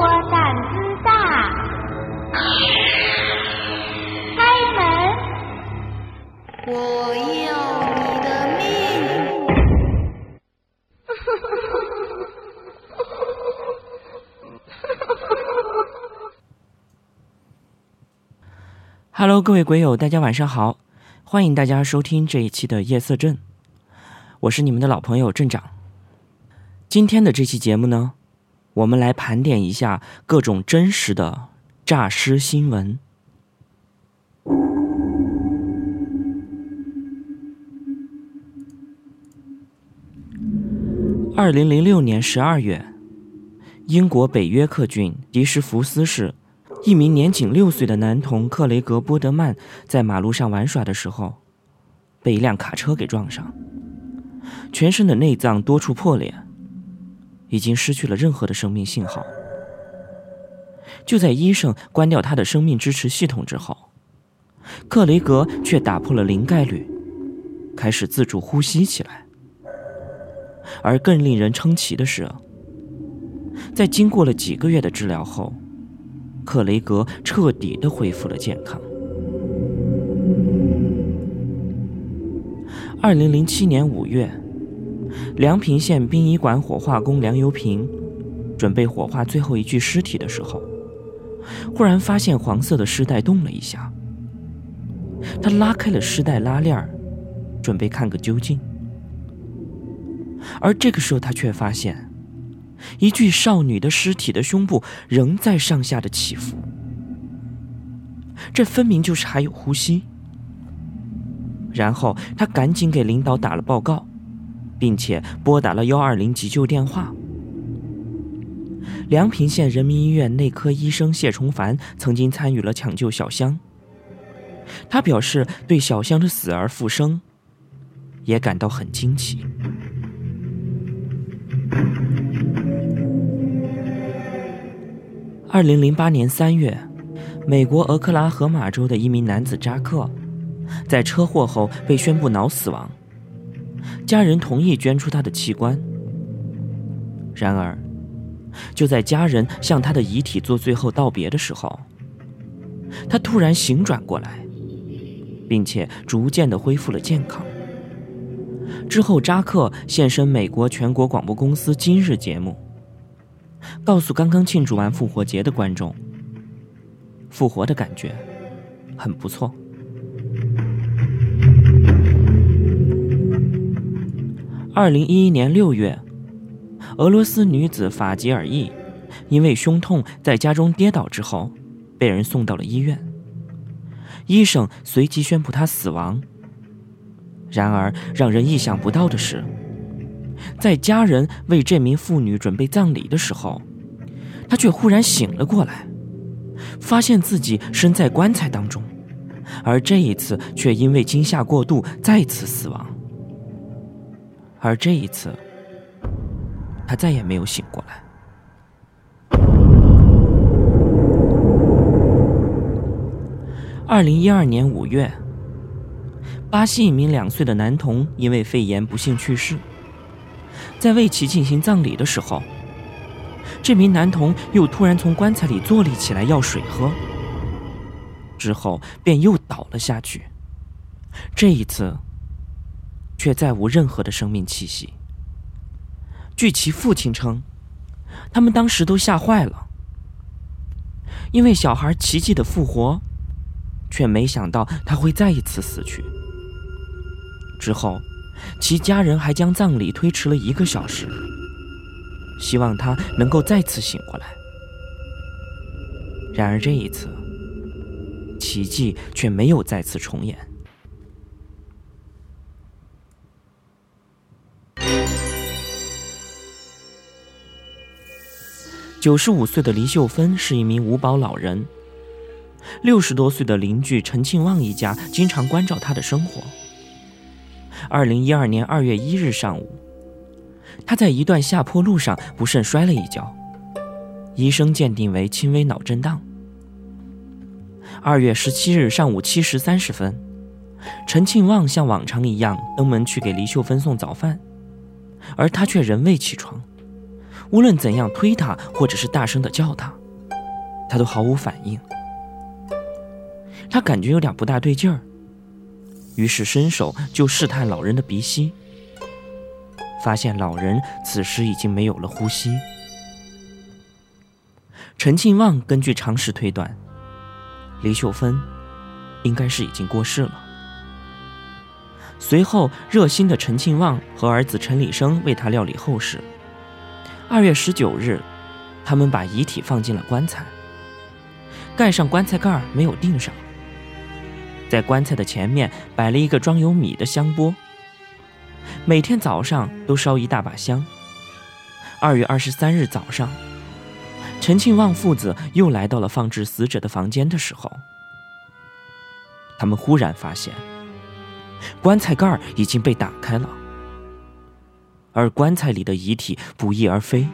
我胆子大，开门！我要你的命！Hello，各位鬼友，大家晚上好，欢迎大家收听这一期的夜色镇，我是你们的老朋友镇长。今天的这期节目呢，我们来盘点一下各种真实的诈尸新闻。二零零六年十二月，英国北约克郡迪什福斯市。一名年仅六岁的男童克雷格·波德曼在马路上玩耍的时候，被一辆卡车给撞上，全身的内脏多处破裂，已经失去了任何的生命信号。就在医生关掉他的生命支持系统之后，克雷格却打破了零概率，开始自主呼吸起来。而更令人称奇的是，在经过了几个月的治疗后，克雷格彻底的恢复了健康。二零零七年五月，梁平县殡仪馆火化工梁油平准备火化最后一具尸体的时候，忽然发现黄色的尸袋动了一下。他拉开了尸袋拉链，准备看个究竟。而这个时候，他却发现。一具少女的尸体的胸部仍在上下的起伏，这分明就是还有呼吸。然后他赶紧给领导打了报告，并且拨打了幺二零急救电话。梁平县人民医院内科医生谢崇凡曾经参与了抢救小香，他表示对小香的死而复生也感到很惊奇。二零零八年三月，美国俄克拉荷马州的一名男子扎克，在车祸后被宣布脑死亡，家人同意捐出他的器官。然而，就在家人向他的遗体做最后道别的时候，他突然醒转过来，并且逐渐的恢复了健康。之后，扎克现身美国全国广播公司《今日》节目。告诉刚刚庆祝完复活节的观众，复活的感觉很不错。二零一一年六月，俄罗斯女子法吉尔伊因为胸痛在家中跌倒之后，被人送到了医院，医生随即宣布她死亡。然而，让人意想不到的是。在家人为这名妇女准备葬礼的时候，她却忽然醒了过来，发现自己身在棺材当中，而这一次却因为惊吓过度再次死亡。而这一次，他再也没有醒过来。二零一二年五月，巴西一名两岁的男童因为肺炎不幸去世。在为其进行葬礼的时候，这名男童又突然从棺材里坐立起来要水喝，之后便又倒了下去。这一次，却再无任何的生命气息。据其父亲称，他们当时都吓坏了，因为小孩奇迹的复活，却没想到他会再一次死去。之后。其家人还将葬礼推迟了一个小时，希望他能够再次醒过来。然而这一次，奇迹却没有再次重演。九十五岁的黎秀芬是一名五保老人，六十多岁的邻居陈庆旺一家经常关照她的生活。二零一二年二月一日上午，他在一段下坡路上不慎摔了一跤，医生鉴定为轻微脑震荡。二月十七日上午七时三十分，陈庆旺像往常一样登门去给黎秀芬送早饭，而他却仍未起床，无论怎样推他，或者是大声的叫他，他都毫无反应。他感觉有点不大对劲儿，于是伸手就试探老人的鼻息，发现老人此时已经没有了呼吸。陈庆旺根据常识推断，李秀芬应该是已经过世了。随后，热心的陈庆旺和儿子陈礼生为他料理后事。二月十九日，他们把遗体放进了棺材，盖上棺材盖儿没有钉上。在棺材的前面摆了一个装有米的香钵，每天早上都烧一大把香。二月二十三日早上，陈庆旺父子又来到了放置死者的房间的时候，他们忽然发现。棺材盖儿已经被打开了，而棺材里的遗体不翼而飞。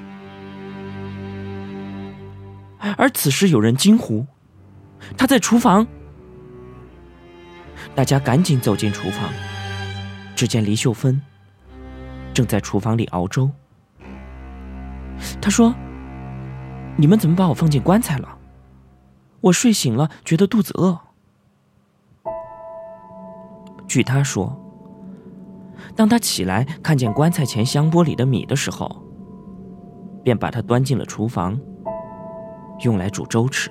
而此时有人惊呼：“他在厨房！”大家赶紧走进厨房，只见黎秀芬正在厨房里熬粥。他说：“你们怎么把我放进棺材了？我睡醒了，觉得肚子饿。”据他说，当他起来看见棺材前香锅里的米的时候，便把它端进了厨房，用来煮粥吃。